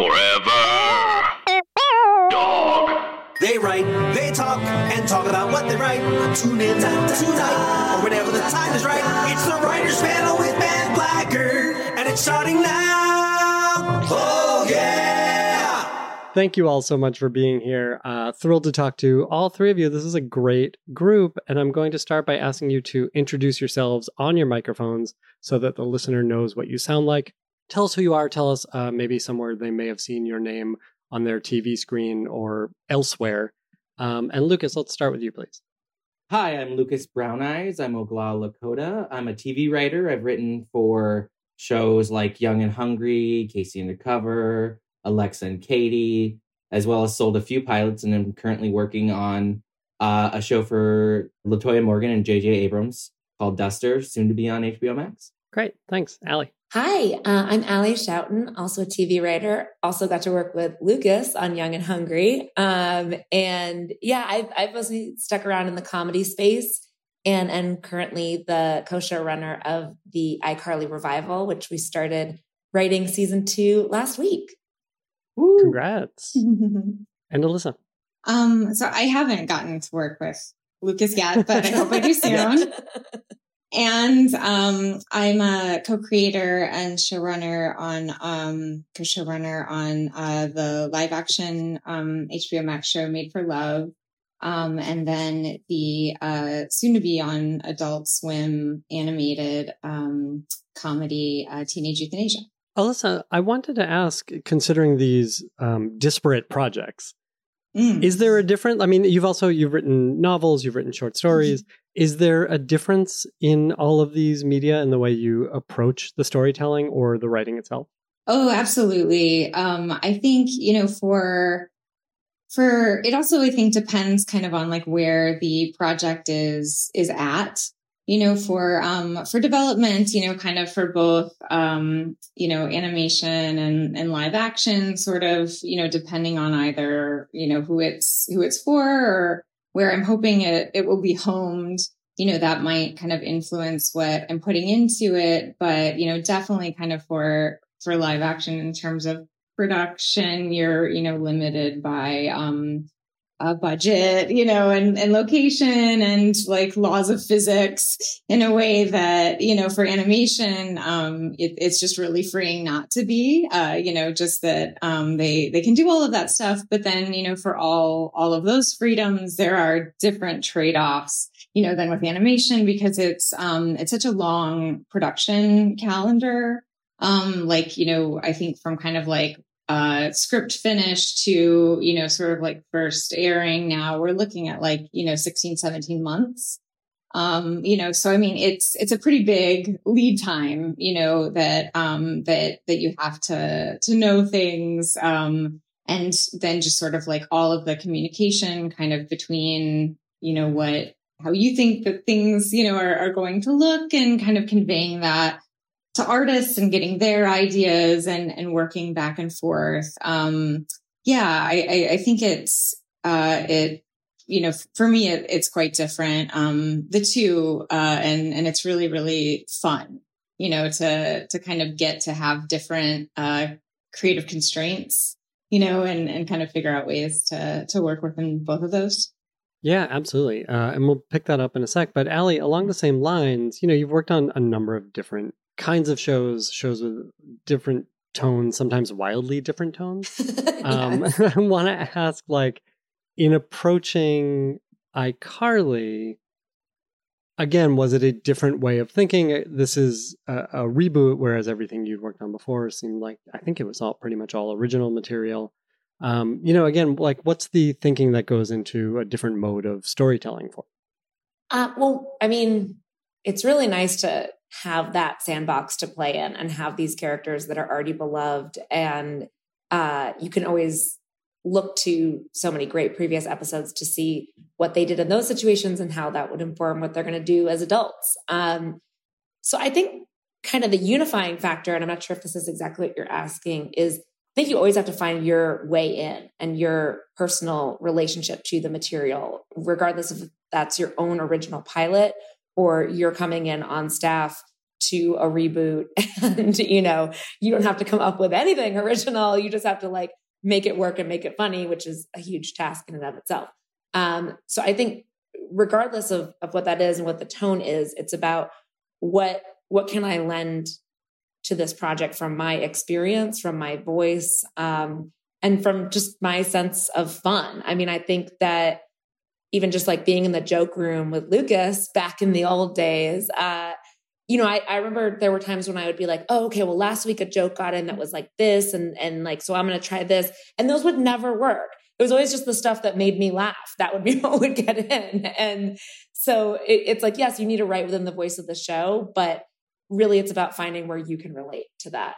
Forever. Dog. They write, they talk, and talk about what they write. Tune in tonight, or whenever the time is right. It's the Writers Panel with Ben Blacker, and it's starting now. Oh, yeah! Thank you all so much for being here. Uh, thrilled to talk to all three of you. This is a great group, and I'm going to start by asking you to introduce yourselves on your microphones so that the listener knows what you sound like. Tell us who you are. Tell us uh, maybe somewhere they may have seen your name on their TV screen or elsewhere. Um, and Lucas, let's start with you, please. Hi, I'm Lucas Brown Eyes. I'm Oglala Lakota. I'm a TV writer. I've written for shows like Young and Hungry, Casey Undercover, Alexa and Katie, as well as sold a few pilots, and I'm currently working on uh, a show for Latoya Morgan and J.J. Abrams called Duster, soon to be on HBO Max. Great, thanks, Ali. Hi, uh, I'm Ali Schouten, also a TV writer. Also got to work with Lucas on Young and Hungry. Um, and yeah, I've, I've mostly stuck around in the comedy space and am currently the co-showrunner of the iCarly revival, which we started writing season two last week. Woo. Congrats. and Alissa. Um, so I haven't gotten to work with Lucas yet, but I hope I do soon. And um, I'm a co-creator and showrunner on um, co-showrunner on uh, the live action um, HBO Max show Made for Love, um, and then the uh, soon to be on Adult Swim animated um, comedy uh, Teenage Euthanasia. Alissa, I wanted to ask, considering these um, disparate projects, Mm. is there a difference? I mean, you've also you've written novels, you've written short stories. Is there a difference in all of these media and the way you approach the storytelling or the writing itself? Oh, absolutely. Um, I think, you know, for, for, it also, I think depends kind of on like where the project is, is at, you know, for, um, for development, you know, kind of for both, um, you know, animation and, and live action sort of, you know, depending on either, you know, who it's, who it's for or where I'm hoping it, it will be homed you know, that might kind of influence what I'm putting into it. But, you know, definitely kind of for, for live action in terms of production, you're, you know, limited by, um, a budget, you know, and, and location and like laws of physics in a way that, you know, for animation, um, it, it's just really freeing not to be, uh, you know, just that, um, they, they can do all of that stuff. But then, you know, for all, all of those freedoms, there are different trade offs, you know, than with animation because it's, um, it's such a long production calendar. Um, like, you know, I think from kind of like uh, script finish to, you know, sort of like first airing now, we're looking at like, you know, 16, 17 months. Um, you know, so I mean, it's, it's a pretty big lead time, you know, that, um, that, that you have to, to know things. Um, and then just sort of like all of the communication kind of between, you know, what, how you think that things, you know, are, are going to look and kind of conveying that to artists and getting their ideas and and working back and forth. Um, yeah, I, I, I think it's uh, it you know for me it, it's quite different. Um, the two uh, and and it's really really fun. You know to to kind of get to have different uh, creative constraints. You know, and and kind of figure out ways to to work within both of those. Yeah, absolutely. Uh, and we'll pick that up in a sec. But Ali, along the same lines, you know, you've worked on a number of different kinds of shows, shows with different tones, sometimes wildly different tones. Um, I want to ask, like, in approaching iCarly, again, was it a different way of thinking? This is a, a reboot, whereas everything you'd worked on before seemed like I think it was all pretty much all original material. Um, you know, again, like, what's the thinking that goes into a different mode of storytelling for? Uh, well, I mean, it's really nice to have that sandbox to play in and have these characters that are already beloved. And uh, you can always look to so many great previous episodes to see what they did in those situations and how that would inform what they're going to do as adults. Um, so i think kind of the unifying factor and i'm not sure if this is exactly what you're asking is i think you always have to find your way in and your personal relationship to the material regardless if that's your own original pilot or you're coming in on staff to a reboot and you know you don't have to come up with anything original. You just have to like make it work and make it funny which is a huge task in and of itself. Um, so i think regardless of, of what that is and what the tone is it's about what what can i lend to this project from my experience from my voice um, and from just my sense of fun. I mean i think that even just like being in the joke room with lucas back in the old days uh, you know, I, I remember there were times when I would be like, oh, okay, well, last week a joke got in that was like this, and and like, so I'm gonna try this. And those would never work. It was always just the stuff that made me laugh. That would be what would get in. And so it, it's like, yes, you need to write within the voice of the show, but really it's about finding where you can relate to that.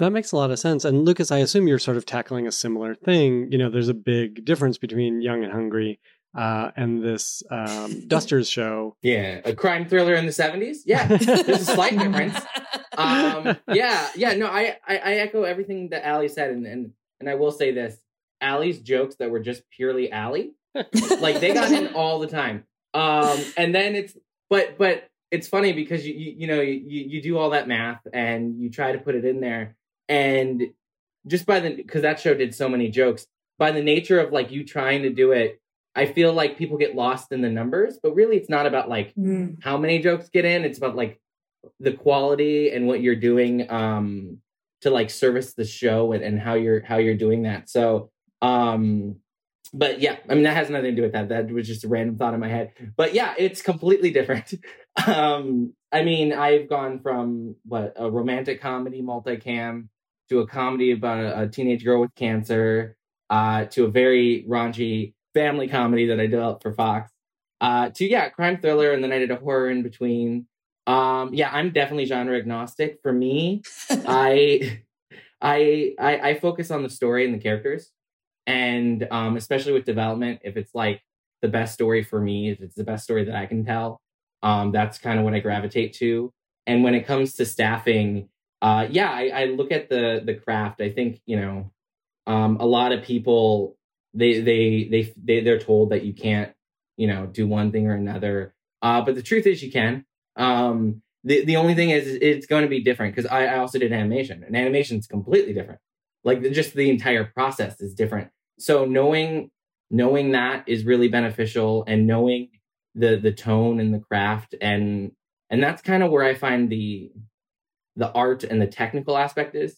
That makes a lot of sense. And Lucas, I assume you're sort of tackling a similar thing. You know, there's a big difference between Young and Hungry uh, and this um, Dusters show. Yeah, a crime thriller in the seventies. Yeah, there's a slight difference. Um, yeah, yeah. No, I, I, I echo everything that Ali said, and and and I will say this: Ali's jokes that were just purely Ali, like they got in all the time. Um, and then it's but but it's funny because you you, you know you you do all that math and you try to put it in there, and just by the because that show did so many jokes by the nature of like you trying to do it I feel like people get lost in the numbers, but really it's not about like mm. how many jokes get in. It's about like the quality and what you're doing um to like service the show and, and how you're how you're doing that. So um but yeah, I mean that has nothing to do with that. That was just a random thought in my head. But yeah, it's completely different. um I mean, I've gone from what a romantic comedy multicam to a comedy about a, a teenage girl with cancer uh to a very raunchy family comedy that I developed for Fox. Uh, to yeah, crime thriller, and then I did a horror in between. Um, yeah, I'm definitely genre agnostic. For me, I, I, I, I focus on the story and the characters, and um, especially with development, if it's like the best story for me, if it's the best story that I can tell, um, that's kind of what I gravitate to. And when it comes to staffing, uh, yeah, I, I look at the the craft. I think you know, um, a lot of people they they they they they're told that you can't you know do one thing or another. Uh but the truth is you can. Um the the only thing is it's going to be different because I, I also did animation and animation is completely different. Like just the entire process is different. So knowing knowing that is really beneficial and knowing the the tone and the craft and and that's kind of where i find the the art and the technical aspect is.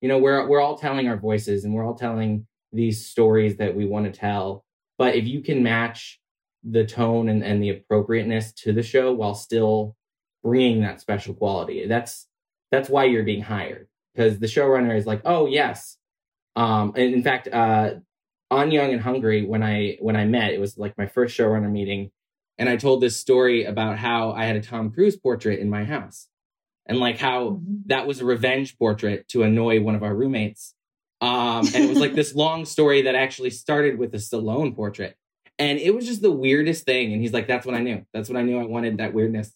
You know we're we're all telling our voices and we're all telling these stories that we want to tell. But if you can match the tone and, and the appropriateness to the show while still bringing that special quality, that's that's why you're being hired because the showrunner is like, oh yes. Um, and in fact, uh, on Young and Hungry, when I when I met, it was like my first showrunner meeting, and I told this story about how I had a Tom Cruise portrait in my house, and like how mm-hmm. that was a revenge portrait to annoy one of our roommates, um, and it was like this long story that actually started with a Stallone portrait. And it was just the weirdest thing. And he's like, that's what I knew. That's what I knew I wanted that weirdness.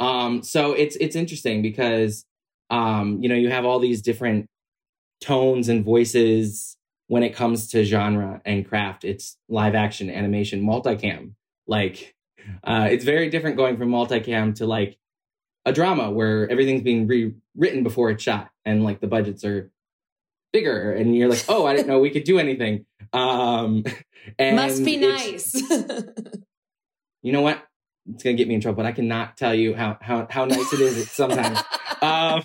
Um, so it's it's interesting because um, you know, you have all these different tones and voices when it comes to genre and craft. It's live action, animation, multicam. Like uh, it's very different going from multicam to like a drama where everything's being rewritten before it's shot and like the budgets are bigger and you're like oh i didn't know we could do anything um and must be nice you know what it's gonna get me in trouble but i cannot tell you how how, how nice it is sometimes um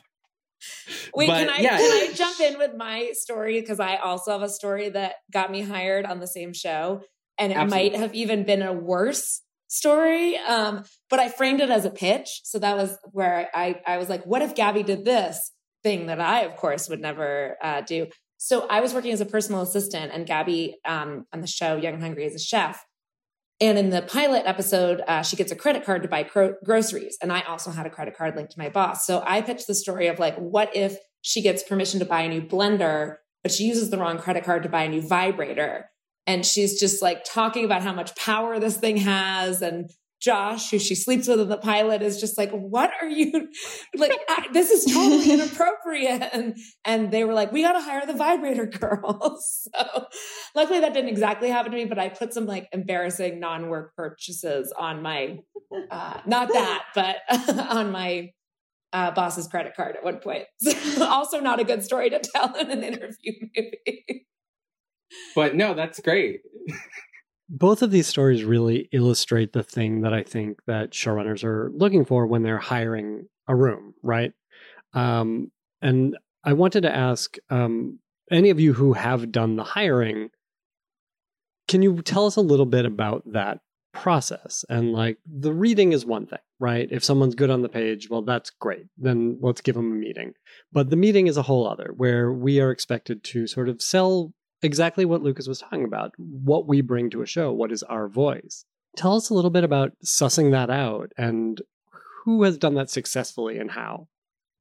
Wait, but, can I yeah. can I jump in with my story because I also have a story that got me hired on the same show, and it Absolutely. might have even been a worse story. Um, but I framed it as a pitch, so that was where I I was like, "What if Gabi did this?" Thing that I, of course, would never uh, do. So I was working as a personal assistant, and Gabi um, on the show Young and Hungry is a chef. And in the pilot episode, uh, she gets a credit card to buy cro- groceries. And I also had a credit card linked to my boss. So I pitched the story of like, what if she gets permission to buy a new blender, but she uses the wrong credit card to buy a new vibrator? And she's just like talking about how much power this thing has and Josh, who she sleeps with in the pilot, is just like, "What are you like? I, this is totally inappropriate." And and they were like, "We got to hire the vibrator girl." so, luckily, that didn't exactly happen to me, but I put some like embarrassing non-work purchases on my, uh, not that, but on my uh, boss's credit card at one point. also, not a good story to tell in an interview, maybe. But no, that's great. Both of these stories really illustrate the thing that I think that showrunners are looking for when they're hiring a room, right? Um, and I wanted to ask um, any of you who have done the hiring, can you tell us a little bit about that process? And like the reading is one thing, right? If someone's good on the page, well, that's great. Then let's give them a meeting. But the meeting is a whole other where we are expected to sort of sell exactly what Lucas was talking about, what we bring to a show, what is our voice. Tell us a little bit about sussing that out and who has done that successfully and how.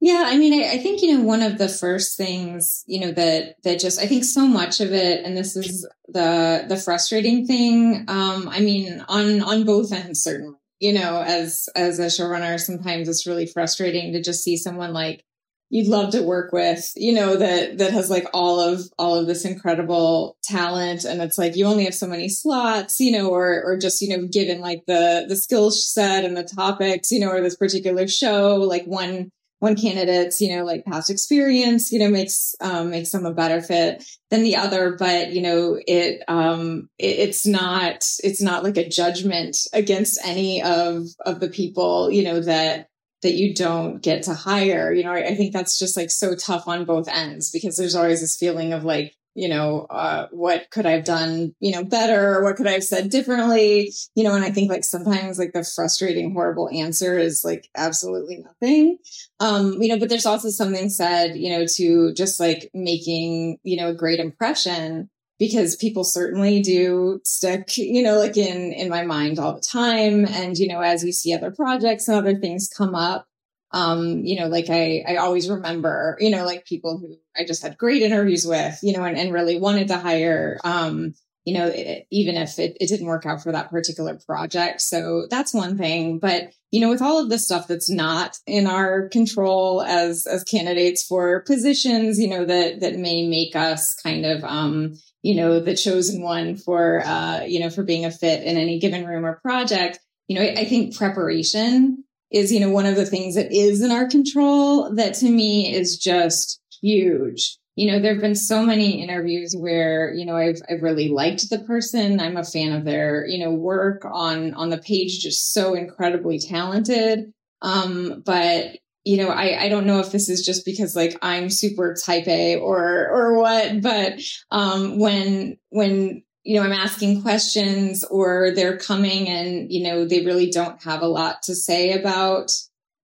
Yeah, I mean, I, I, think you know one of the first things you know that that just I think so much of it, and this is the the frustrating thing. Um, I mean, on on both ends, certainly. You know, as as a showrunner, sometimes it's really frustrating to just see someone like you'd love to work with, you know, that that has like all of all of this incredible talent, and it's like you only have so many slots, you know, or or just you know, given like the the skill set and the topics, you know, or this particular show, like one one candidate's, you know, like past experience, you know, makes, um, makes them a better fit than the other. But, you know, it, um, it, it's not, it's not like a judgment against any of, of the people, you know, that, that you don't get to hire. You know, I, I think that's just like so tough on both ends because there's always this feeling of like, you know, uh, what could I have done, you know, better? What could I have said differently? You know, and I think like sometimes like the frustrating, horrible answer is like absolutely nothing. Um, you know, but there's also something said, you know, to just like making, you know, a great impression because people certainly do stick, you know, like in, in my mind all the time. And, you know, as we see other projects and other things come up, um, you know, like I, I always remember, you know, like people who I just had great interviews with, you know, and, and really wanted to hire, um, you know, it, even if it, it didn't work out for that particular project. So that's one thing. But, you know, with all of the stuff that's not in our control as, as candidates for positions, you know, that, that may make us kind of, um, you know, the chosen one for, uh, you know, for being a fit in any given room or project, you know, I, I think preparation is, you know, one of the things that is in our control that to me is just huge. You know, there have been so many interviews where, you know, I've, I've really liked the person. I'm a fan of their, you know, work on, on the page, just so incredibly talented. Um, but, you know, I, I don't know if this is just because like I'm super type A or, or what, but, um, when, when you know, I'm asking questions or they're coming and, you know, they really don't have a lot to say about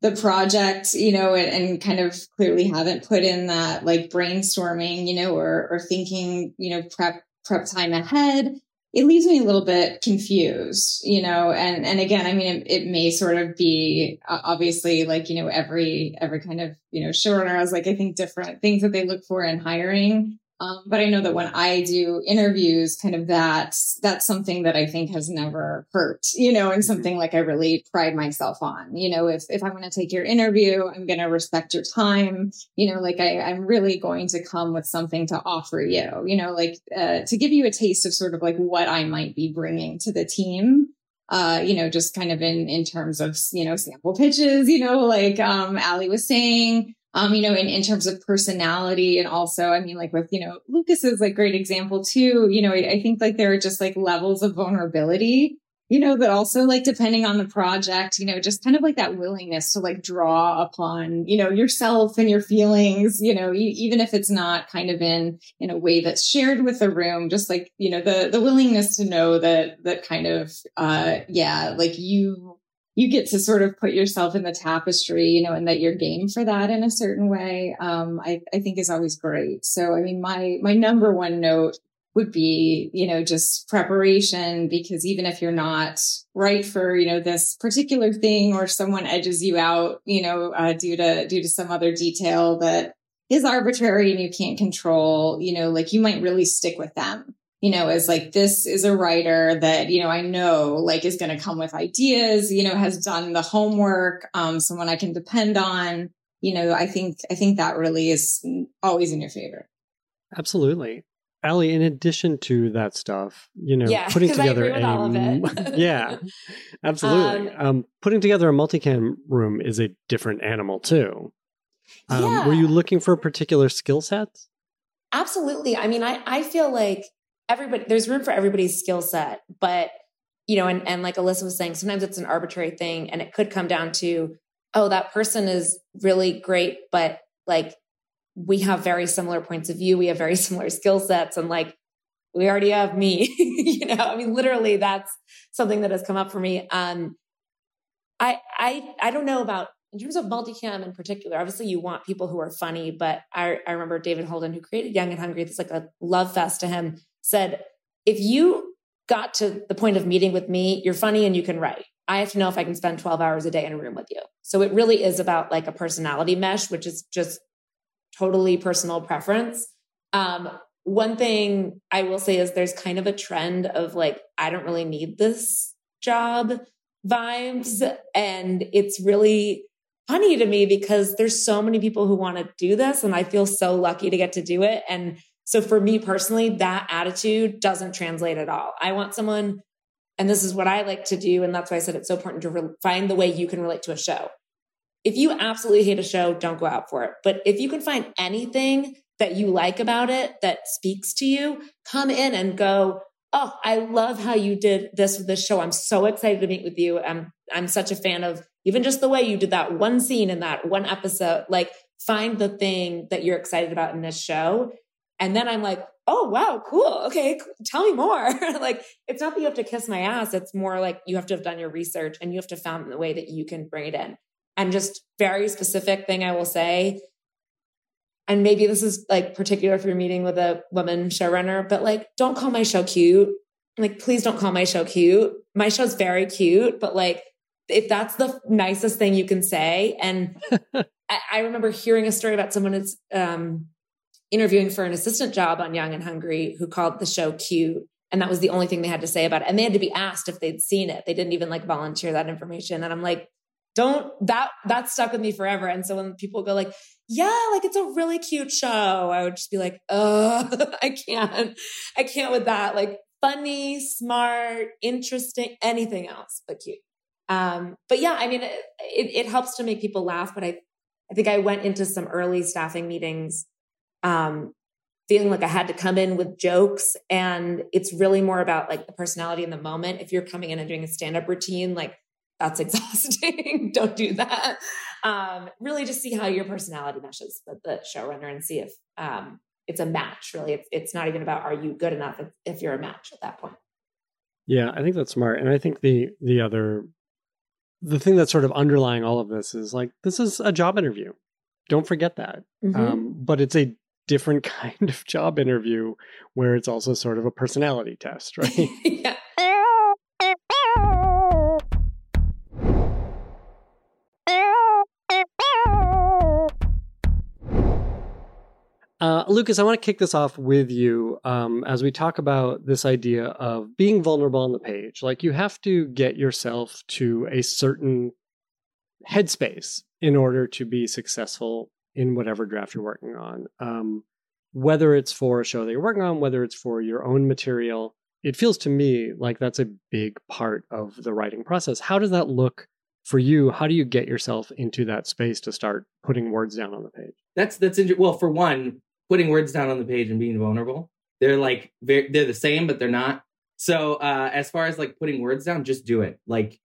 the project, you know, and, and, kind of clearly haven't put in that like brainstorming, you know, or, or thinking, you know, prep, prep time ahead. It leaves me a little bit confused, you know, and, and again, I mean, it, it may sort of be uh, obviously like, you know, every, every kind of, you know, showrunner has like, I think different things that they look for in hiring. Um, but I know that when I do interviews, kind of that's, that's something that I think has never hurt, you know, and mm-hmm. something like I really pride myself on, you know, if, if I'm going to take your interview, I'm going to respect your time, you know, like I, I'm really going to come with something to offer you, you know, like, uh, to give you a taste of sort of like what I might be bringing to the team uh, you know, just kind of in, in terms of, you know, sample pitches, you know, like, um, Ali was saying, um, you know, in, in terms of personality and also, I mean, like with, you know, Lucas is like great example too. You know, I, I think like there are just like levels of vulnerability, you know, that also like depending on the project, you know, just kind of like that willingness to like draw upon, you know, yourself and your feelings, you know, even if it's not kind of in, in a way that's shared with the room, just like, you know, the, the willingness to know that, that kind of, uh, yeah, like you, you get to sort of put yourself in the tapestry, you know, and that you're game for that in a certain way, um, I, I think is always great. So, I mean, my, my number one note would be, you know, just preparation, because even if you're not right for, you know, this particular thing or someone edges you out, you know, uh, due to, due to some other detail that is arbitrary and you can't control, you know, like you might really stick with them you know, as like, this is a writer that, you know, I know like is going to come with ideas, you know, has done the homework, um, someone I can depend on, you know, I think, I think that really is always in your favor. Absolutely. Ali, in addition to that stuff, you know, Yeah, putting 'cause I together a all of it. yeah, absolutely. Um, putting together a multicam room is a different animal too. Um, Were you looking for particular skill sets? Absolutely. I mean, I, I feel like everybody, there's room for everybody's skill set, but you know, and, and like Alissa was saying, sometimes it's an arbitrary thing and it could come down to, oh, that person is really great, but like we have very similar points of view. We have very similar skill sets and like we already have me, you know, I mean, literally that's something that has come up for me. Um, I, I, I don't know about in terms of multicam in particular, obviously you want people who are funny, but I, I remember David Holden, who created Young and Hungry, it's like a love fest to him, said, if you got to the point of meeting with me, you're funny and you can write. I have to know if I can spend 12 hours a day in a room with you. So it really is about like a personality mesh, which is just totally personal preference. Um, one thing I will say is there's kind of a trend of like, I don't really need this job vibes. And it's really funny to me because there's so many people who want to do this. And I feel so lucky to get to do it. And so for me personally, that attitude doesn't translate at all. I want someone, and this is what I like to do. And that's why I said it's so important to re- find the way you can relate to a show. If you absolutely hate a show, don't go out for it. But if you can find anything that you like about it that speaks to you, come in and go, Oh, I love how you did this with this show. I'm so excited to meet with you. I'm I'm such a fan of even just the way you did that one scene in that one episode. Like find the thing that you're excited about in this show. And then I'm like, oh wow, cool. Okay, tell me more. like it's not that you have to kiss my ass. It's more like you have to have done your research and you have to found the way that you can bring it in. And just very specific thing I will say. And maybe this is like particular if you're meeting with a woman showrunner, but like don't call my show cute. Like please don't call my show cute. My show's very cute, but like if that's the nicest thing you can say. And I, I remember hearing a story about someone that's um, interviewing for an assistant job on Young and Hungry who called the show cute. And that was the only thing they had to say about it. And they had to be asked if they'd seen it. They didn't even like volunteer that information. And I'm like, don't that that stuck with me forever. And so when people go like, yeah, like it's a really cute show, I would just be like, oh, I can't, I can't with that. Like funny, smart, interesting, anything else but cute. Um, but yeah, I mean, it, it, it helps to make people laugh. But I, I think I went into some early staffing meetings, um, feeling like I had to come in with jokes, and it's really more about like the personality in the moment. If you're coming in and doing a stand up routine, like that's exhausting. Don't do that. Um, really, just see how your personality meshes with the showrunner and see if um, it's a match. Really, it's, it's not even about are you good enough if, if you're a match at that point. Yeah, I think that's smart. And I think the the other the thing that's sort of underlying all of this is like this is a job interview. Don't forget that. Mhm. Um, but it's a different kind of job interview where it's also sort of a personality test, right? yeah. Uh, Lucas, I want to kick this off with you um, as we talk about this idea of being vulnerable on the page. Like, you have to get yourself to a certain headspace in order to be successful in whatever draft you're working on. Um, whether it's for a show that you're working on, whether it's for your own material, it feels to me like that's a big part of the writing process. How does that look for you? How do you get yourself into that space to start putting words down on the page? That's that's inter- well for one, putting words down on the page and being vulnerable. They're like they're, they're the same, but they're not. So uh, as far as like putting words down, just do it. Like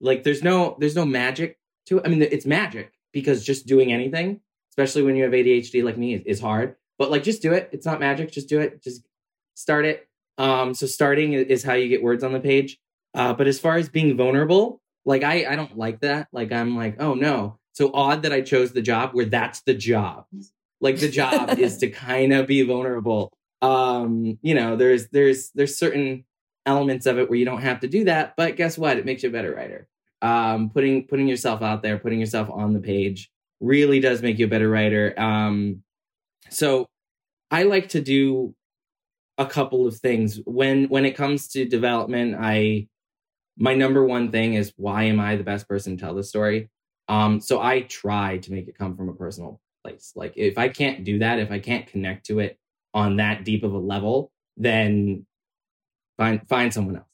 like there's no there's no magic to it. I mean, it's magic because just doing anything, especially when you have ADHD like me, is, hard. But like just do it. It's not magic. Just do it. Just start it. Um, so starting is how you get words on the page. Uh, but as far as being vulnerable, like I I don't like that. Like I'm like, oh no. So odd that I chose the job where that's the job. Like the job is to kind of be vulnerable. Um, you know, there's there's there's certain elements of it where you don't have to do that, but guess what? It makes you a better writer. Um, putting putting yourself out there, putting yourself on the page really does make you a better writer. Um, so I like to do a couple of things when when it comes to development. I my number one thing is why am I the best person to tell the story? Um, so I try to make it come from a personal place. Like if I can't do that, if I can't connect to it on that deep of a level, then find find someone else.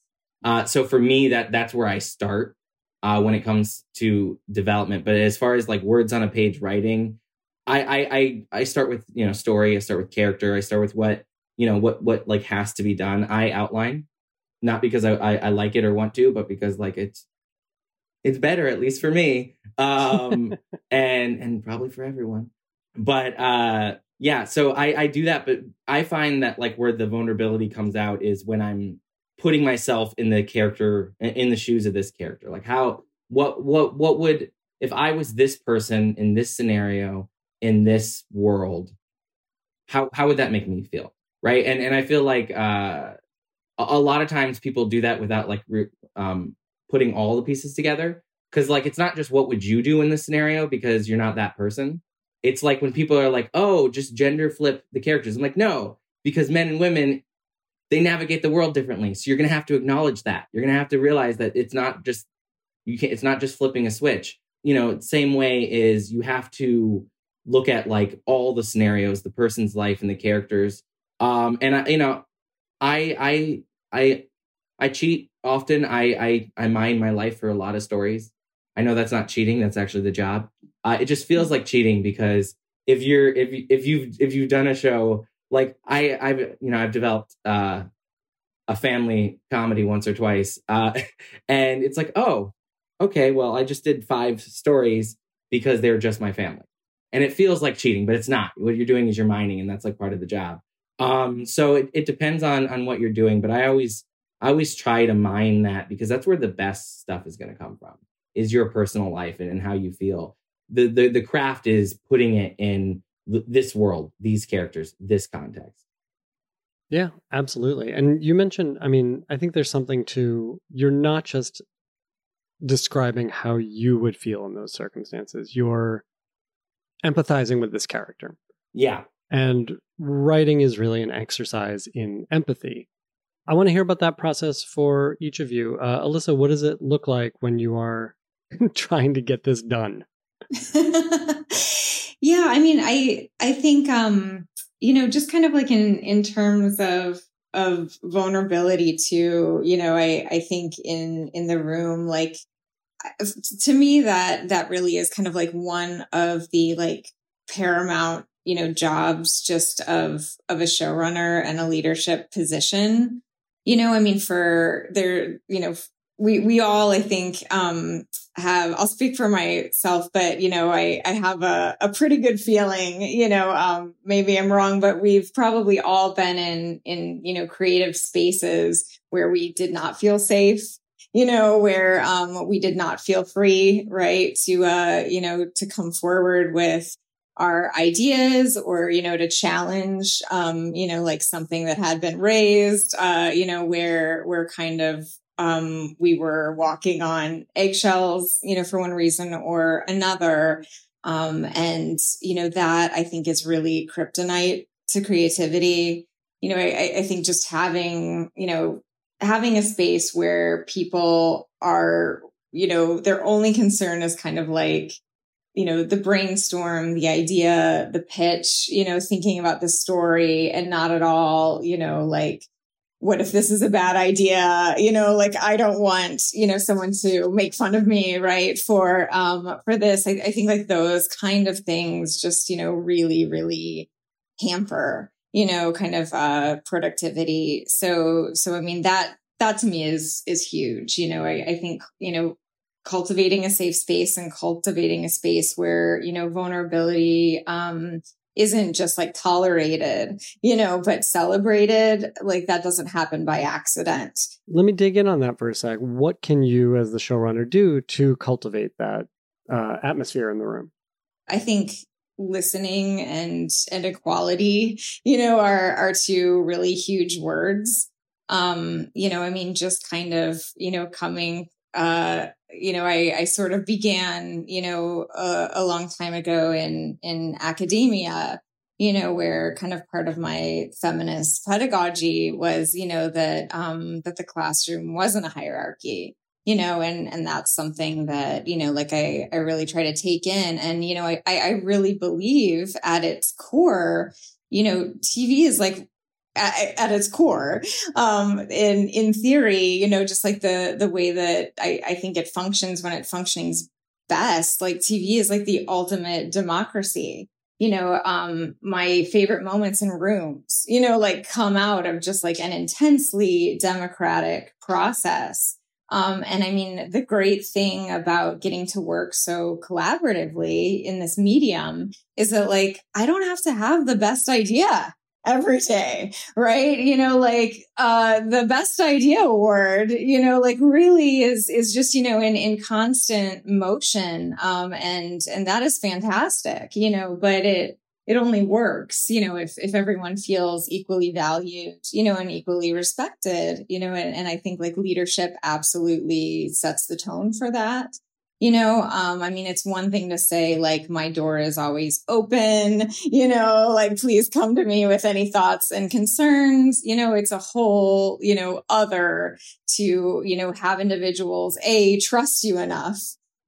Uh, so for me, that that's where I start uh, when it comes to development. But as far as like words on a page writing, I, I I I start with you know story. I start with character. I start with what you know what what like has to be done. I outline, not because I I, I like it or want to, but because like it's it's better at least for me, um, and and probably for everyone. But uh, yeah, so I I do that, but I find that like where the vulnerability comes out is when I'm putting myself in the character in the shoes of this character? Like how what what what would if i was this person in this scenario in this world how how would that make me feel? Right? And and i feel like uh a, lot of times people do that without like um putting all the pieces together. Because like it's not just what would you do in this scenario because you're not that person. It's like when people are like oh just gender flip the characters. I'm like no because men and women they navigate the world differently. So you're going to have to acknowledge that. You're going to have to realize that it's not just you can it's not just flipping a switch. You know, same way is you have to look at like all the scenarios, the person's life and the characters. Um and I you know, I I I I cheat often. I I I mine my life for a lot of stories. I know that's not cheating, that's actually the job. Uh, it just feels like cheating because if you're if if you've if you've done a show like I I've you know I've developed uh, a family comedy once or twice, uh, and it's like oh okay well I just did five stories because they're just my family, and it feels like cheating, but it's not. What you're doing is you're mining, and that's like part of the job. Um, so it, it depends on on what you're doing, but I always I always try to mine that because that's where the best stuff is going to come from is your personal life and, and how you feel. The, the the craft is putting it in this world, these characters, this context. Yeah, absolutely. And you mentioned, I mean, I think there's something to you're not just describing how you would feel in those circumstances. You're empathizing with this character. Yeah. And writing is really an exercise in empathy. I want to hear about that process for each of you. Uh, Alissa, what does it look like when you are trying to get this done? Yeah, I mean, I I think um, you know, just kind of like in in terms of of vulnerability too, you know, I I think in in the room like to me that that really is kind of like one of the like paramount you know jobs just of of a showrunner and a leadership position. You know i mean for there you know we we all i think um have i'll speak for myself but you know i i have a, a pretty good feeling you know um maybe i'm wrong but we've probably all been in in you know creative spaces where we did not feel safe you know where um we did not feel free right to uh you know to come forward with our ideas or you know to challenge um you know like something that had been raised uh you know where we're kind of um, we were walking on eggshells, you know, for one reason or another. Um, and, you know, that I think is really kryptonite to creativity. You know, I, I think just having, you know, having a space where people are, you know, their only concern is kind of like, you know, the brainstorm, the idea, the pitch, you know, thinking about the story and not at all, you know, like what if this is a bad idea? You know, like I don't want, you know, someone to make fun of me, right? For, um, for this. I, I think like those kind of things just, you know, really, really hamper, you know, kind of, uh, productivity. So, so I mean, that, that to me is, is huge. You know, I, I think, you know, cultivating a safe space and cultivating a space where, you know, vulnerability, um, isn't just like tolerated, you know, but celebrated. Like that doesn't happen by accident. Let me dig in on that for a sec. What can you, as the showrunner, do to cultivate that uh, atmosphere in the room? I think listening and and equality, you know, are are two really huge words. Um, you know, I mean, just kind of, you know, coming uh, you know, I, I sort of began, you know, a, a long time ago in, in academia, you know, where kind of part of my feminist pedagogy was, you know, that, um, that the classroom wasn't a hierarchy, you know, and, and that's something that, you know, like I, I really try to take in. And, you know, I, I really believe at its core, you know, TV is like at, at, its core. Um, in in theory, you know, just like the the way that I, I think it functions when it functioning's best, like TV is like the ultimate democracy. You know, um, my favorite moments in rooms, you know, like come out of just like an intensely democratic process. Um, and I mean, the great thing about getting to work so collaboratively in this medium is that like I don't have to have the best idea every day, right? You know, like, uh, the best idea award, you know, like really is, is just, you know, in, in constant motion. Um, and, and that is fantastic, you know, but it, it only works, you know, if, if everyone feels equally valued, you know, and equally respected, you know, and, and I think like leadership absolutely sets the tone for that you know um, i mean it's one thing to say like my door is always open you know like please come to me with any thoughts and concerns. You know it's a whole you know other to you know have individuals a trust you enough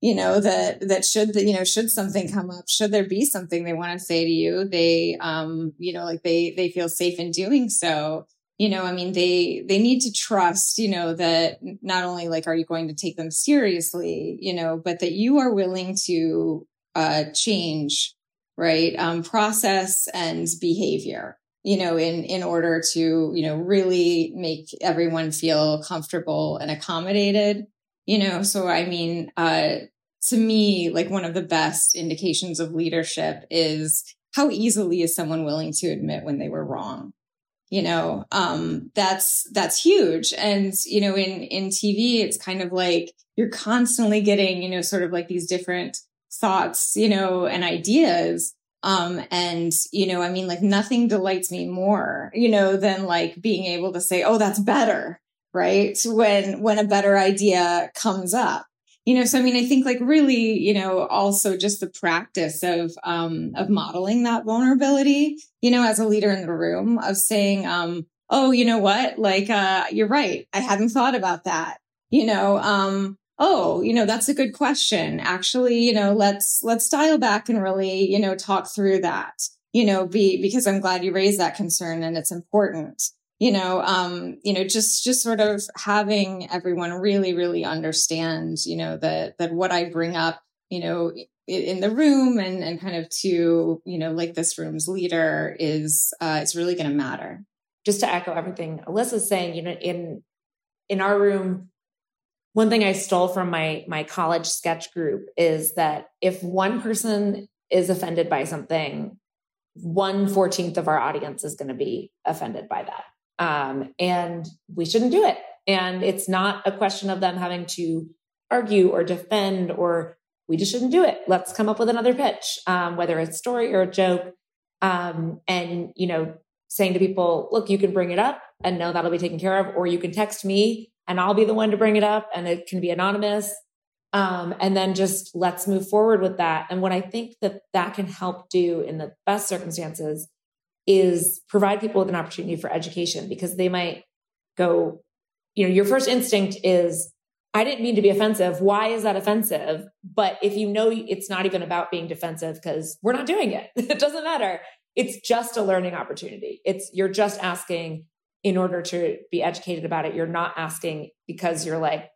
you know that that should you know should something come up should there be something they want to say to you they um you know like they they feel safe in doing so you know i mean they they need to trust you know that not only like are you going to take them seriously you know but that you are willing to uh change right um process and behavior you know in in order to you know really make everyone feel comfortable and accommodated you know? So i mean uh to me like one of the best indications of leadership is how easily is someone willing to admit when they were wrong you know um that's that's huge. And you know in in tv it's kind of like you're constantly getting you know sort of like these different thoughts you know and ideas. Um and you know i mean like nothing delights me more you know than like being able to say oh that's better right? When when a better idea comes up you know so i mean i think like really you know also just the practice of um of modeling that vulnerability you know as a leader in the room of saying um oh you know what? Like uh you're right. I hadn't thought about that. You know um oh you know that's a good question. Actually you know let's let's dial back and really you know talk through that you know be because i'm glad you raised that concern and it's important you know um you know just just sort of having everyone really really understand you know that that what i bring up you know in the room and and kind of to you know like this room's leader is uh it's really going to matter. Just to echo everything alissa's saying you know in in our room one thing i stole from my my college sketch group is that if one person is offended by something one fourteenth of our audience is going to be offended by that um, and we shouldn't do it. And it's not a question of them having to argue or defend, or we just shouldn't do it. Let's come up with another pitch, um, whether it's story or a joke. Um, and, you know, saying to people, look, you can bring it up and know that'll be taken care of, or you can text me and I'll be the one to bring it up and it can be anonymous. Um, and then just let's move forward with that. And what I think that that can help do in the best circumstances is provide people with an opportunity for education because they might go, you know, your first instinct is, I didn't mean to be offensive. Why is that offensive? But if you know it's not even about being defensive because we're not doing it, it doesn't matter. It's just a learning opportunity. It's you're just asking in order to be educated about it. You're not asking because you're like,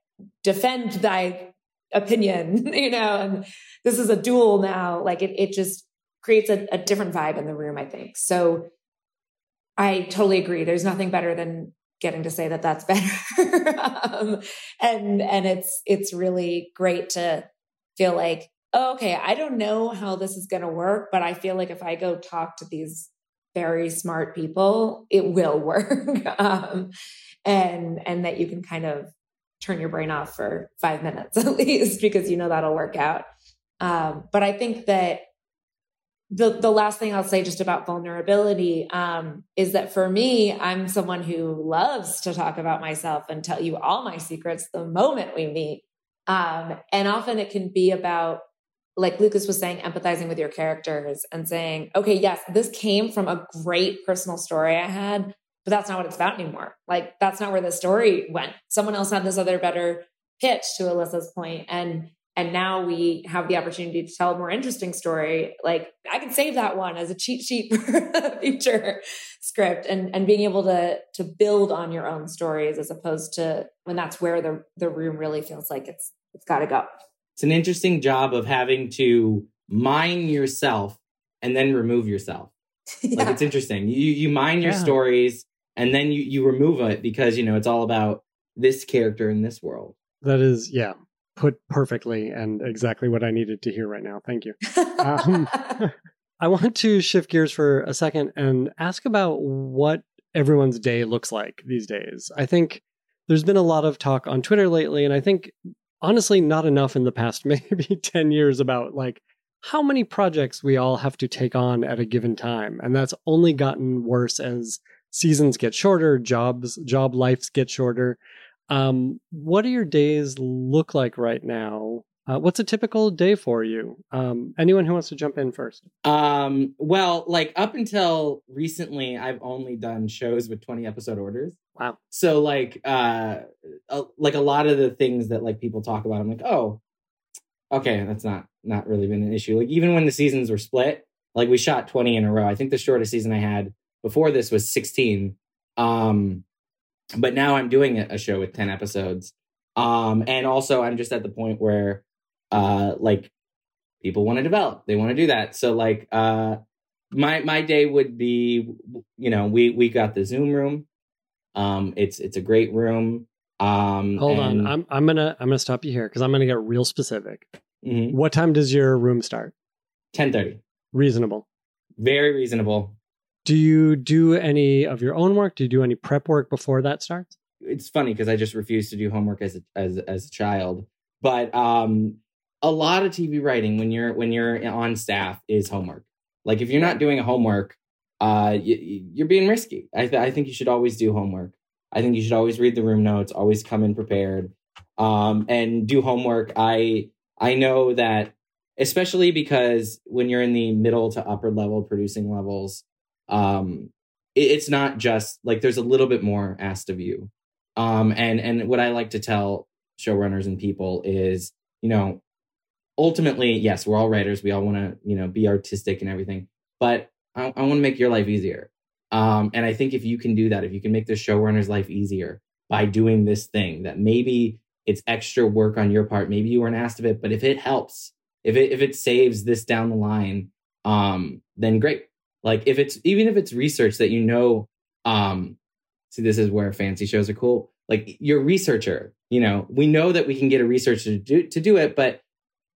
defend thy opinion, you know, and this is a duel now. Like it, it just creates a, a different vibe in the room, I think. So I totally agree. There's nothing better than getting to say that that's better. um, and, and it's, it's really great to feel like, oh, okay, I don't know how this is going to work, but I feel like if I go talk to these very smart people, it will work. um, and, and that you can kind of turn your brain off for five minutes at least because you know that'll work out. Um, but I think that the the last thing I'll say just about vulnerability um, is that for me, I'm someone who loves to talk about myself and tell you all my secrets the moment we meet. Um, and often it can be about, like Lucas was saying, empathizing with your characters and saying, okay, yes, this came from a great personal story I had, but that's not what it's about anymore. Like that's not where the story went. Someone else had this other better pitch to Alissa's point, and and now we have the opportunity to tell a more interesting story like i can save that one as a cheat sheet for a future script and and being able to to build on your own stories as opposed to when that's where the the room really feels like it's it's got to go It's an interesting job of having to mine yourself and then remove yourself. Like it's interesting. You you mine your Yeah. stories and then you you remove it because you know it's all about this character in this world. That is, yeah, put perfectly and exactly what I needed to hear right now. Thank you. Um, I want to shift gears for a second and ask about what everyone's day looks like these days. I think there's been a lot of talk on Twitter lately, and I think honestly, not enough in the past maybe 10 years about like how many projects we all have to take on at a given time. And that's only gotten worse as seasons get shorter, jobs, job lives get shorter. Um, what do your days look like right now? Uh, what's a typical day for you? Um, anyone who wants to jump in first? Um well, like up until recently I've only done shows with 20 episode orders. Wow. So like uh a, like a lot of the things that like people talk about I'm like, "Oh, okay, that's not not really been an issue." Like even when the seasons were split, like we shot 20 in a row. I think the shortest season I had before this was 16. Um but now I'm doing a, show with 10 episodes. Um and also I'm just at the point where uh like people want to develop. They want to do that. So like uh my my day would be you know, we we got the Zoom room. Um it's it's a great room. Um Hold on, I'm I'm gonna I'm gonna stop you here because I'm gonna get real specific. Mhm. What time does your room start? 10:30. Reasonable. Very reasonable. Do you do any of your own work? Do you do any prep work before that starts? It's funny because I just refused to do homework as a, as as a child. But um a lot of TV writing when you're when you're on staff is homework. Like if you're not doing homework, uh you, you're being risky. I th- I think you should always do homework. I think you should always read the room notes, always come in prepared, um, and do homework. I I know that especially because when you're in the middle to upper level producing levels, um, it- it's not just like there's a little bit more asked of you. Um, and and what I like to tell showrunners and people is, you know, ultimately, yes, we're all writers. We all want to, you know, be artistic and everything, but I, I want to make your life easier. Um, and I think if you can do that, if you can make the showrunner's life easier by doing this thing, that maybe it's extra work on your part, maybe you weren't asked of it, but if it helps, if it if it saves this down the line, um, then great. Like if it's even if it's research that you know, um, see this is where fancy shows are cool. Like you're a researcher, you know, we know that we can get a researcher to do to do it, but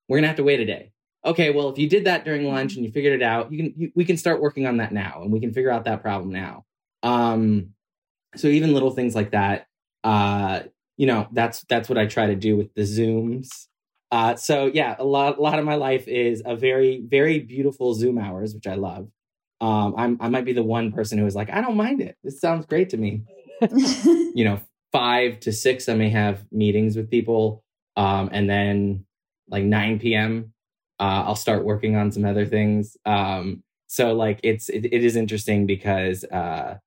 we're gonna have to wait a day. Okay well if you did that during lunch and you figured it out you can you, we can start working on that now and we can figure out that problem now. Um so even little things like that uh you know that's that's what i try to do with the zooms. Uh so yeah a lot a lot of my life is a very very beautiful zoom hours which i love um i'm i might be the one person who is like i don't mind it this sounds great to me you know five to six i may have meetings with people um and then like 9 p.m uh, I'll start working on some other things. Um, so like it's it, it is interesting because uh,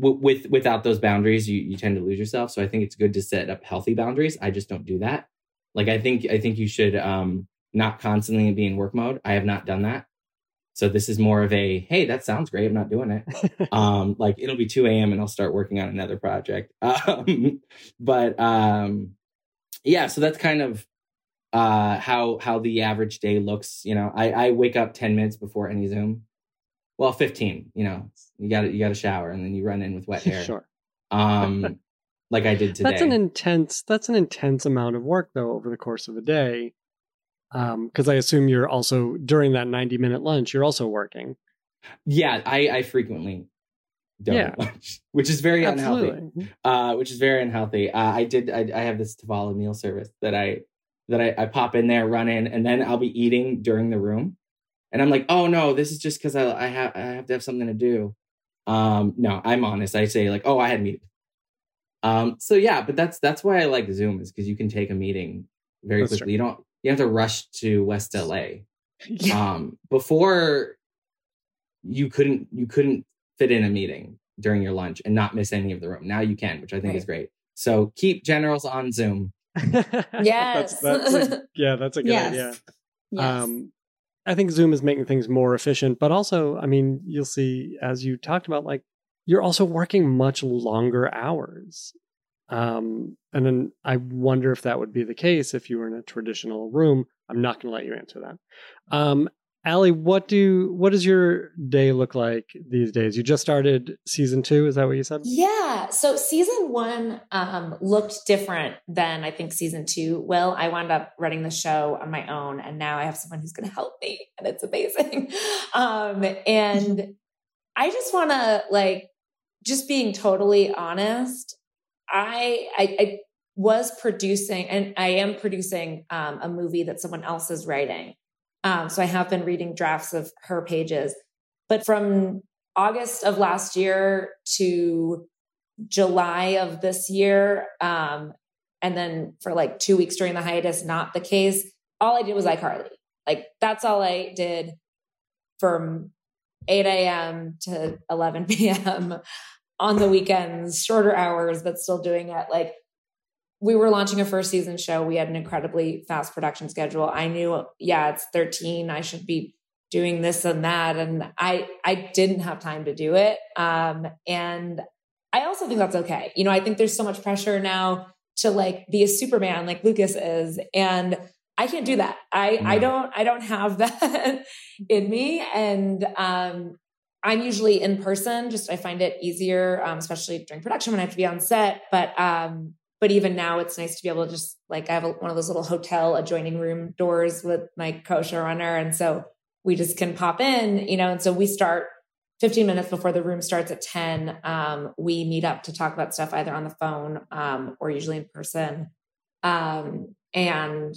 w- with without those boundaries, you you tend to lose yourself. So I think it's good to set up healthy boundaries. I just don't do that. Like I think I think you should um, not constantly be in work mode. I have not done that. So this is more of a hey, that sounds great. I'm not doing it. um, like it'll be 2 a.m. and I'll start working on another project. Um, but um, yeah, so that's kind of uh how how the average day looks you know i i wake up 10 minutes before any zoom well 15 you know you got you got to shower and then you run in with wet hair sure. um like i did today That's an intense. That's an intense amount of work, though, over the course of a day. Because I assume you're also during that ninety minute lunch, you're also working. yeah i i frequently don't Yeah. lunch, which is very unhealthy uh, which is very unhealthy. Uh, I did. I, I have this Tovala meal service that I that I, I pop in there, run in, and then I'll be eating during the room, and I'm like, oh no, this is just because I I have I have to have something to do. Um, no, I'm honest. I say like, oh, I had a meeting. Um, so yeah, but that's that's why I like Zoom is because you can take a meeting very That's quickly. true. You don't you have to rush to West LA. Yeah. Um, before you couldn't you couldn't fit in a meeting during your lunch and not miss any of the room. Now you can, which I think is great. So keep generals on Zoom. Yes. that's, that's a, yeah, that's a good Yes. idea. Yes. Um, I think Zoom is making things more efficient, but also, I mean, you'll see as you talked about, like you're also working much longer hours. Um, and then I wonder if that would be the case if you were in a traditional room. I'm not going to let you answer that. Um, Ali, what do what does your day look like these days? You just started season two, is that what you said? Yeah. So season one um, looked different than I think season two will. I wound up running the show on my own, and now I have someone who's going to help me, and it's amazing. Um, and I just want to like, just being totally honest. I, I I was producing, and I am producing um, a movie that someone else is writing. Um, so I have been reading drafts of her pages, but from August of last year to July of this year, um, and then for like two weeks during the hiatus, not the case. All I did was iCarly. Like that's all I did from 8 a.m. to 11 p.m. on the weekends, shorter hours, but still doing it. Like we were launching a first season show. We had an incredibly fast production schedule. I knew, yeah, it's 13. I should be doing this and that. And I, I didn't have time to do it. Um, and I also think that's okay. You know, I think there's so much pressure now to like be a Superman like Lucas is. And I can't do that. I, I don't, I don't have that in me. And, um, I'm usually in person. Just I find it easier, um, especially during production when I have to be on set. But um, but even now, it's nice to be able to just like I have a, one of those little hotel adjoining room doors with my co-showrunner, and so we just can pop in, you know. And so we start 15 minutes before the room starts at 10. Um, we meet up to talk about stuff either on the phone um, or usually in person. Um, and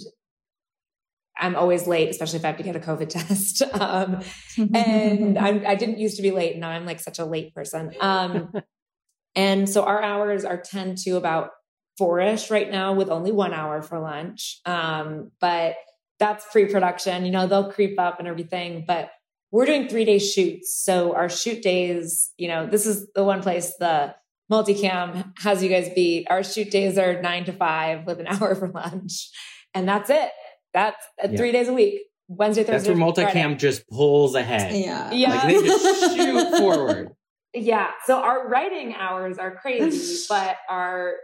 I'm always late, especially if I have to get a COVID test. Um, and I'm, I didn't used to be late. Now I'm like such a late person. Um, and so our hours are 10 to about four ish right now with only one hour for lunch. Um, but that's pre production. You know, they'll creep up and everything, but we're doing three day shoots. So our shoot days, you know, this is the one place the multicam has you guys beat. Our shoot days are nine to five with an hour for lunch. And that's it. That's uh, Yeah. three days a week. Wednesday, Thursday. That's Thursday, where Friday. multicam just pulls ahead. yeah. Yeah. Like they just shoot forward. Yeah. So our writing hours are crazy, but our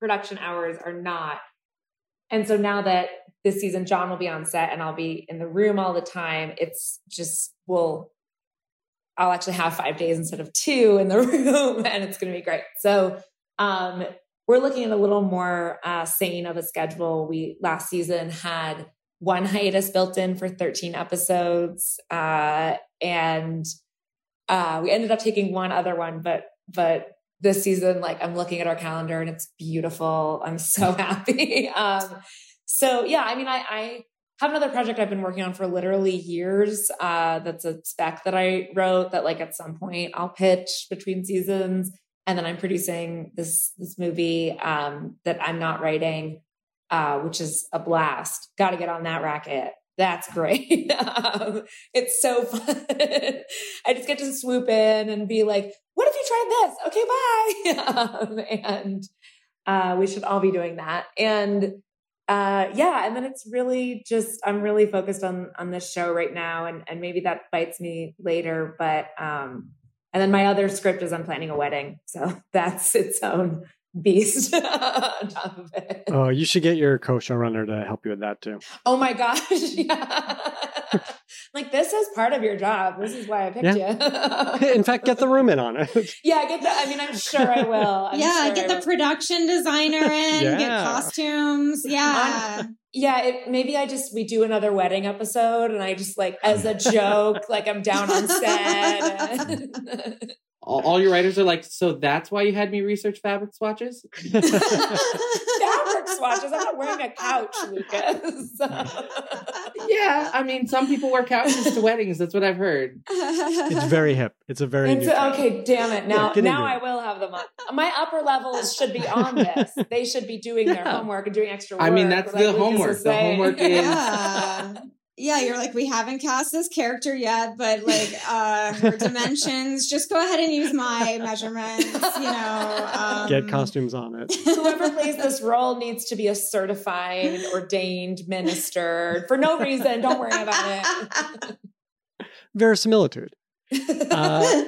production hours are not. And so now that this season John will be on set and I'll be in the room all the time, it's just we'll I'll actually have five days instead of two in the room and it's gonna be great. So um we're looking at a little more uh sane of a schedule. We last season had one hiatus built in for 13 episodes. Uh and uh, we ended up taking one other one, but but this season, like I'm looking at our calendar and it's beautiful. I'm so happy. um, so yeah, I mean, I, I have another project I've been working on for literally years. Uh, that's a spec that I wrote that like at some point I'll pitch between seasons, and then I'm producing this this movie um, that I'm not writing, uh, which is a blast. Got to get on that racket. That's great. um, it's so fun. I just get to swoop in and be like, what if you tried this? Okay, bye. um, and uh, we should all be doing that. And uh, yeah, and then it's really just I'm really focused on on this show right now, and and maybe that bites me later. But um, and then my other script is I'm planning a wedding, so that's its own beast on top of it. Oh, you should get your co-showrunner to help you with that too. Oh my gosh. Yeah. like this is part of your job. This is why I picked you. In fact, get the room in on it. yeah, get the I mean I'm sure I will. I'm yeah, sure get the production designer in, get costumes. Yeah. Yeah, it, maybe I just we do another wedding episode and I just like as a joke, like I'm down on set. and- All, all your writers are like, so that's why you had me research fabric swatches? Fabric swatches. I'm not wearing a couch, Lucas. Yeah, I mean, some people wear couches to weddings. That's what I've heard. It's very hip. It's a very It's, new okay, damn it. Now, get now I will have them on. My upper levels should be on this. They should be doing their Yeah. homework and doing extra work. I mean, that's the Lucas homework. The homework is- yeah. Yeah, you're like, we haven't cast this character yet, but like uh her dimensions, just go ahead and use my measurements, you know. Um, get Um, costumes on it. Whoever plays this role needs to be a certified, ordained minister for no reason. Don't worry about it. Verisimilitude. Uh,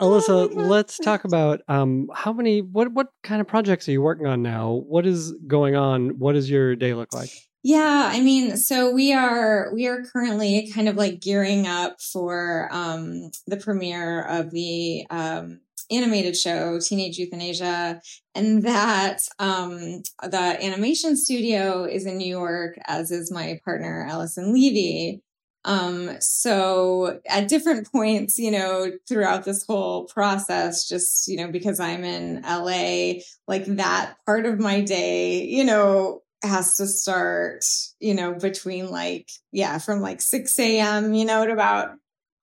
Alissa, Oh let's talk about um, how many, what, what kind of projects are you working on now? What is going on? What does your day look like? Yeah, I mean, so we are we are currently kind of like gearing up for um the premiere of the um animated show Teenage Euthanasia and that um the animation studio is in New York as is my partner Alyson Levy. Um so at different points, you know, throughout this whole process just, you know, because I'm in LA, like that part of my day, you know, has to start, you know, between like, yeah, from like 6 a.m., you know, at about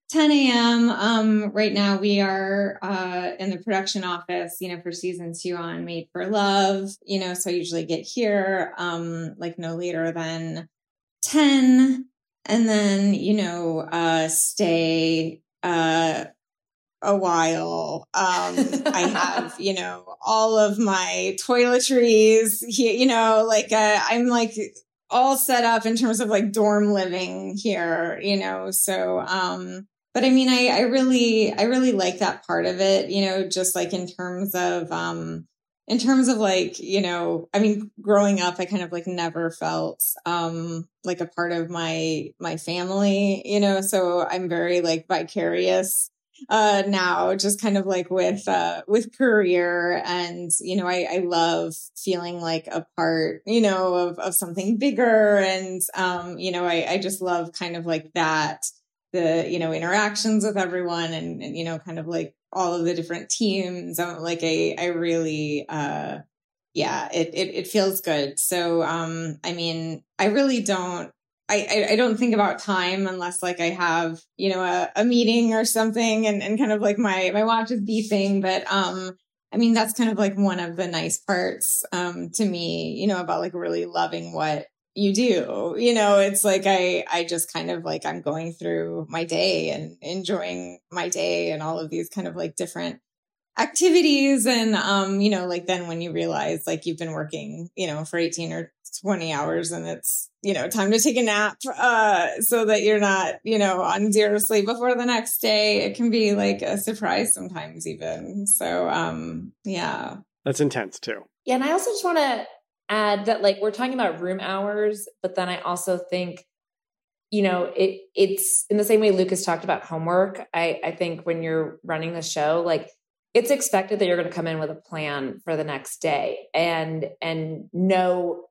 10 a.m. Um, right now we are uh in the production office, you know, for season two on Made for Love, you know, so I usually get here um like no later than 10 and then, you know, uh stay uh a while. Um, I have, you know, all of my toiletries here, you know, like, uh, I'm like all set up in terms of like dorm living here, you know, so, um, but I mean, I, I really, I really like that part of it, you know, just like in terms of, um, in terms of like, you know, I mean, growing up, I kind of like never felt, um, like a part of my, my family, you know, so I'm very like vicarious uh now just kind of like with uh with career. And you know I I love feeling like a part you know of of something bigger. And um you know I I just love kind of like that the you know interactions with everyone and, and you know kind of like all of the different teams. Um, like I I really uh yeah it, it it feels good. So um I mean I really don't I, I, don't think about time unless like I have, you know, a, a meeting or something and, and kind of like my, my watch is beeping. But, um, I mean, that's kind of like one of the nice parts, um, to me, you know, about like really loving what you do. You know, it's like I, I just kind of like I'm going through my day and enjoying my day and all of these kind of like different activities. And, um, you know, like then when you realize like you've been working, you know, for 18 or 20 hours and it's, you know, time to take a nap, uh, so that you're not, you know, on zero sleep before the next day. It can be like a surprise sometimes even. So, um, yeah. That's intense too. Yeah, and I also just want to add that like we're talking about room hours, but then I also think you know it it's in the same way Lucas talked about homework. I I think when you're running the show, like it's expected that you're going to come in with a plan for the next day and and know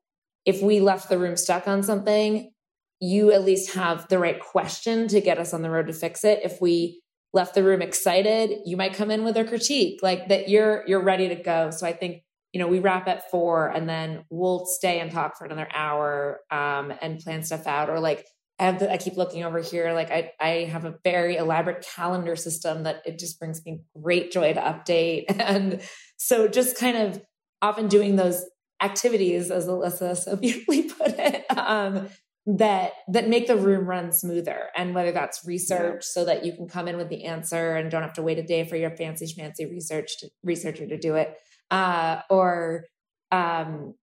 if we left the room stuck on something, you at least have the right question to get us on the road to fix it. If we left the room excited, you might come in with a critique like that you're you're ready to go. So I think you know we wrap at four and then we'll stay and talk for another hour um, and plan stuff out or like I have the, I keep looking over here like I I have a very elaborate calendar system that it just brings me great joy to update. And so just kind of often doing those activities as Alissa so beautifully put it um, that that make the room run smoother. And whether that's research so that you can come in with the answer and don't have to wait a day for your fancy schmancy research to, researcher to do it uh, or um,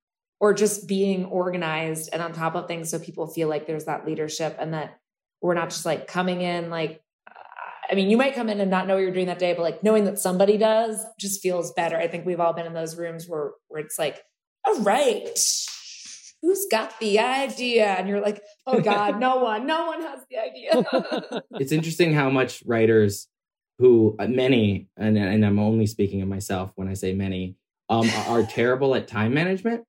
or just being organized and on top of things so people feel like there's that leadership and that we're not just like coming in like uh, I mean, you might come in and not know what you're doing that day, but like knowing that somebody does just feels better. I think we've all been in those rooms where where it's like, all right, who's got the idea? And you're like, oh God, no one, no one has the idea. it's interesting how much writers who uh, many and, and i'm only speaking of myself when i say many um, are, are terrible at time management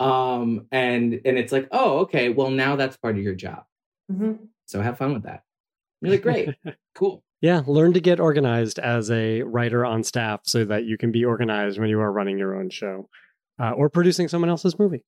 um, and and it's like oh okay well now that's part of your job Mhm. so have fun with that really great cool Yeah, learn to get organized as a writer on staff so that you can be organized when you are running your own show uh, or producing someone else's movie.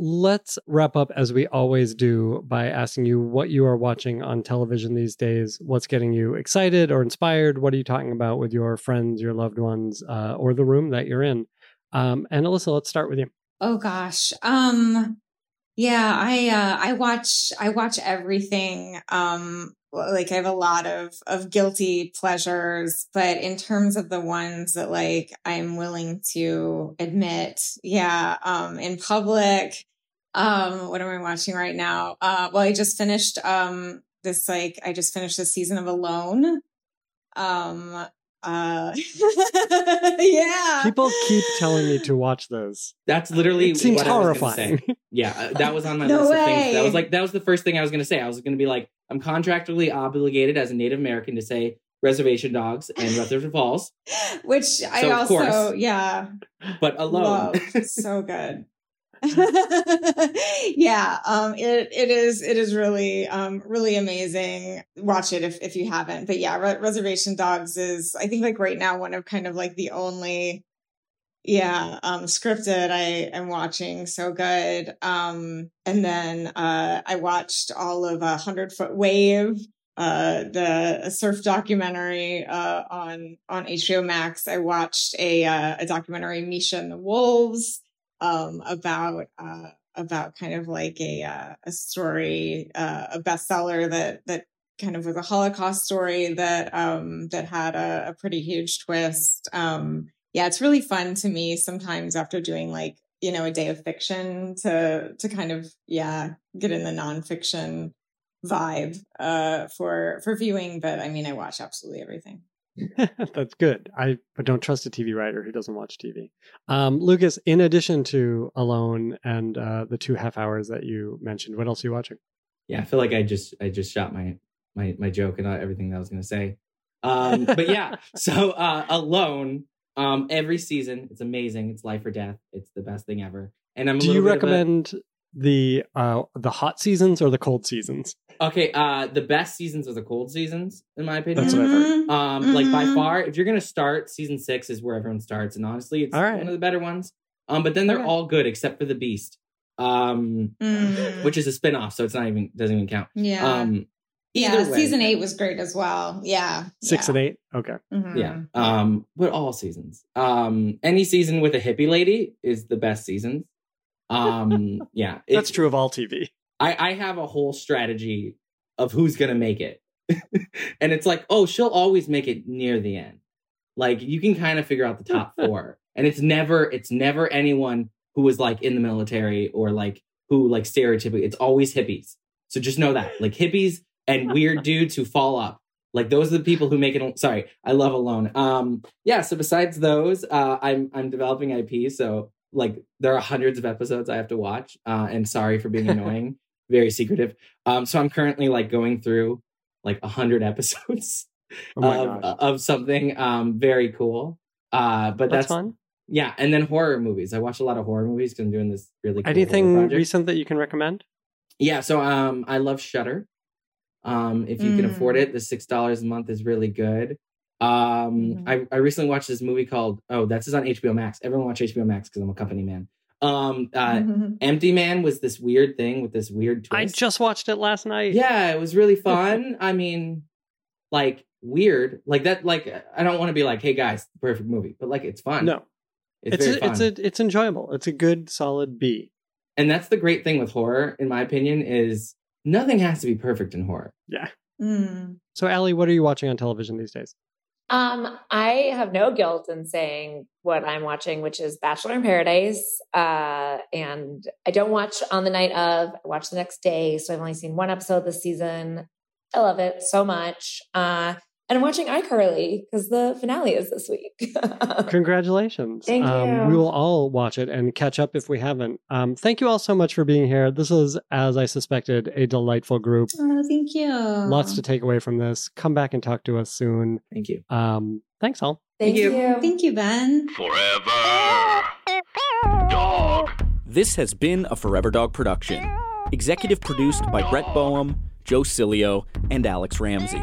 Let's wrap up as we always do by asking you what you are watching on television these days. What's getting you excited or inspired? What are you talking about with your friends, your loved ones, uh, or the room that you're in? Um, and Alissa, let's start with you. Oh gosh. Um Yeah, I uh I watch I watch everything. Um like I have a lot of of guilty pleasures, but in terms of the ones that like I'm willing to admit, yeah, um in public, um what am I watching right now? Uh well I just finished um this like I just finished the season of Alone. Um uh yeah. People keep telling me to watch those. That's literally It seems what I was horrifying. say. Yeah, uh, that was on my No list of things. That was like that was the first thing I was going to say. I was going to be like, I'm contractually obligated as a Native American to say reservation dogs and Rutherford Falls, Which I So, of also course. yeah but alone. love. so good. yeah, um it it is it is really um really amazing. Watch it if if you haven't. But yeah, Re- Reservation Dogs is I think like right now one of kind of like the only yeah um scripted i am watching so good um and then uh i watched all of a hundred foot wave uh the surf documentary uh on on hbo max i watched a uh, a documentary misha and the wolves um about uh about kind of like a uh, a story uh a bestseller that that kind of was a holocaust story that um that had a, a pretty huge twist um yeah, it's really fun to me sometimes after doing like, you know, a day of fiction to to kind of, yeah, get in the nonfiction vibe uh for for viewing. But I mean I watch absolutely everything. That's good. I but don't trust a TV writer who doesn't watch TV. Um, Lucas, in addition to Alone and uh, the two half hours that you mentioned, what else are you watching? Yeah, I feel like I just I just shot my my my joke and not everything that I was going to say. Um, but yeah, so uh, alone. Um, every season, it's amazing. It's life or death. It's the best thing ever. And I'm. A Do you of a- recommend the uh, the hot seasons or the cold seasons? Okay, uh, the best seasons are the cold seasons, in my opinion. That's what I've heard. Mhm. Um, like by Mhm. far, if you're gonna start, season six is where everyone starts, and honestly, it's All right. one of the better ones. Um, but then they're Okay. all good except for the Beast, um, Mm. which is a spin-off, so it's not even doesn't even count. Yeah. Um, yeah, way- season eight was great as well. Yeah. Six yeah. and eight. Okay. Mhm. Yeah. Um, but all seasons. Um, any season with a hippie lady is the best season. Um, yeah, That's It's- true of all TV. I, I have a whole strategy of who's gonna make it. and it's like, oh, she'll always make it near the end. Like you can kind of figure out the top four. And it's never, it's never anyone who was like in the military or like who like stereotypically, it's always hippies. So just know that. Like hippies and weird dudes who fall up. Like those are the people who make it sorry, I love alone. Um yeah, so besides those, uh I'm I'm developing IP, so like there are hundreds of episodes I have to watch. Uh and sorry for being annoying very secretive. Um, so I'm currently like going through like a hundred episodes Oh of, gosh. of something um very cool. Uh, but That's, that's, fun. yeah, and then horror movies. I watch a lot of horror movies because I'm doing this really cool Anything recent that you can recommend? Yeah, so um, I love Shudder. Um, if you can Mm. afford it, the six dollars a month is really good. Um, Mhm. I I recently watched this movie called Oh, that's is on HBO Max. Everyone watch HBO Max because I'm a company man. Um, uh, Mhm. Empty Man was this weird thing with this weird twist. I just watched it last night. yeah it was really fun i mean like weird like that like i don't want to be like hey guys perfect movie but like it's fun No, it's, it's very a, fun it's a, it's enjoyable. It's a good solid B. and that's the great thing with horror in my opinion is nothing has to be perfect in horror Mm. So, Ali, what are you watching on television these days? Um, I have no guilt in saying what I'm watching, which is Bachelor in Paradise. Uh, and I don't watch on the night of, I watch the next day. So I've only seen one episode this season. I love it so much. Uh, and I'm watching iCarly because the finale is this week. Congratulations. Thank Um, you. we will all watch it and catch up if we haven't. Um, thank you all so much for being here. This is, as I suspected, a delightful group. Oh, thank you. Lots to take away from this. Come back and talk to us soon. thank you Um, thanks all. Thank you. you. Thank you, Ben. Forever. Dog. This has been a Forever Dog production. Executive produced by Brett Boehm, Joe Cilio, and Alex Ramsey.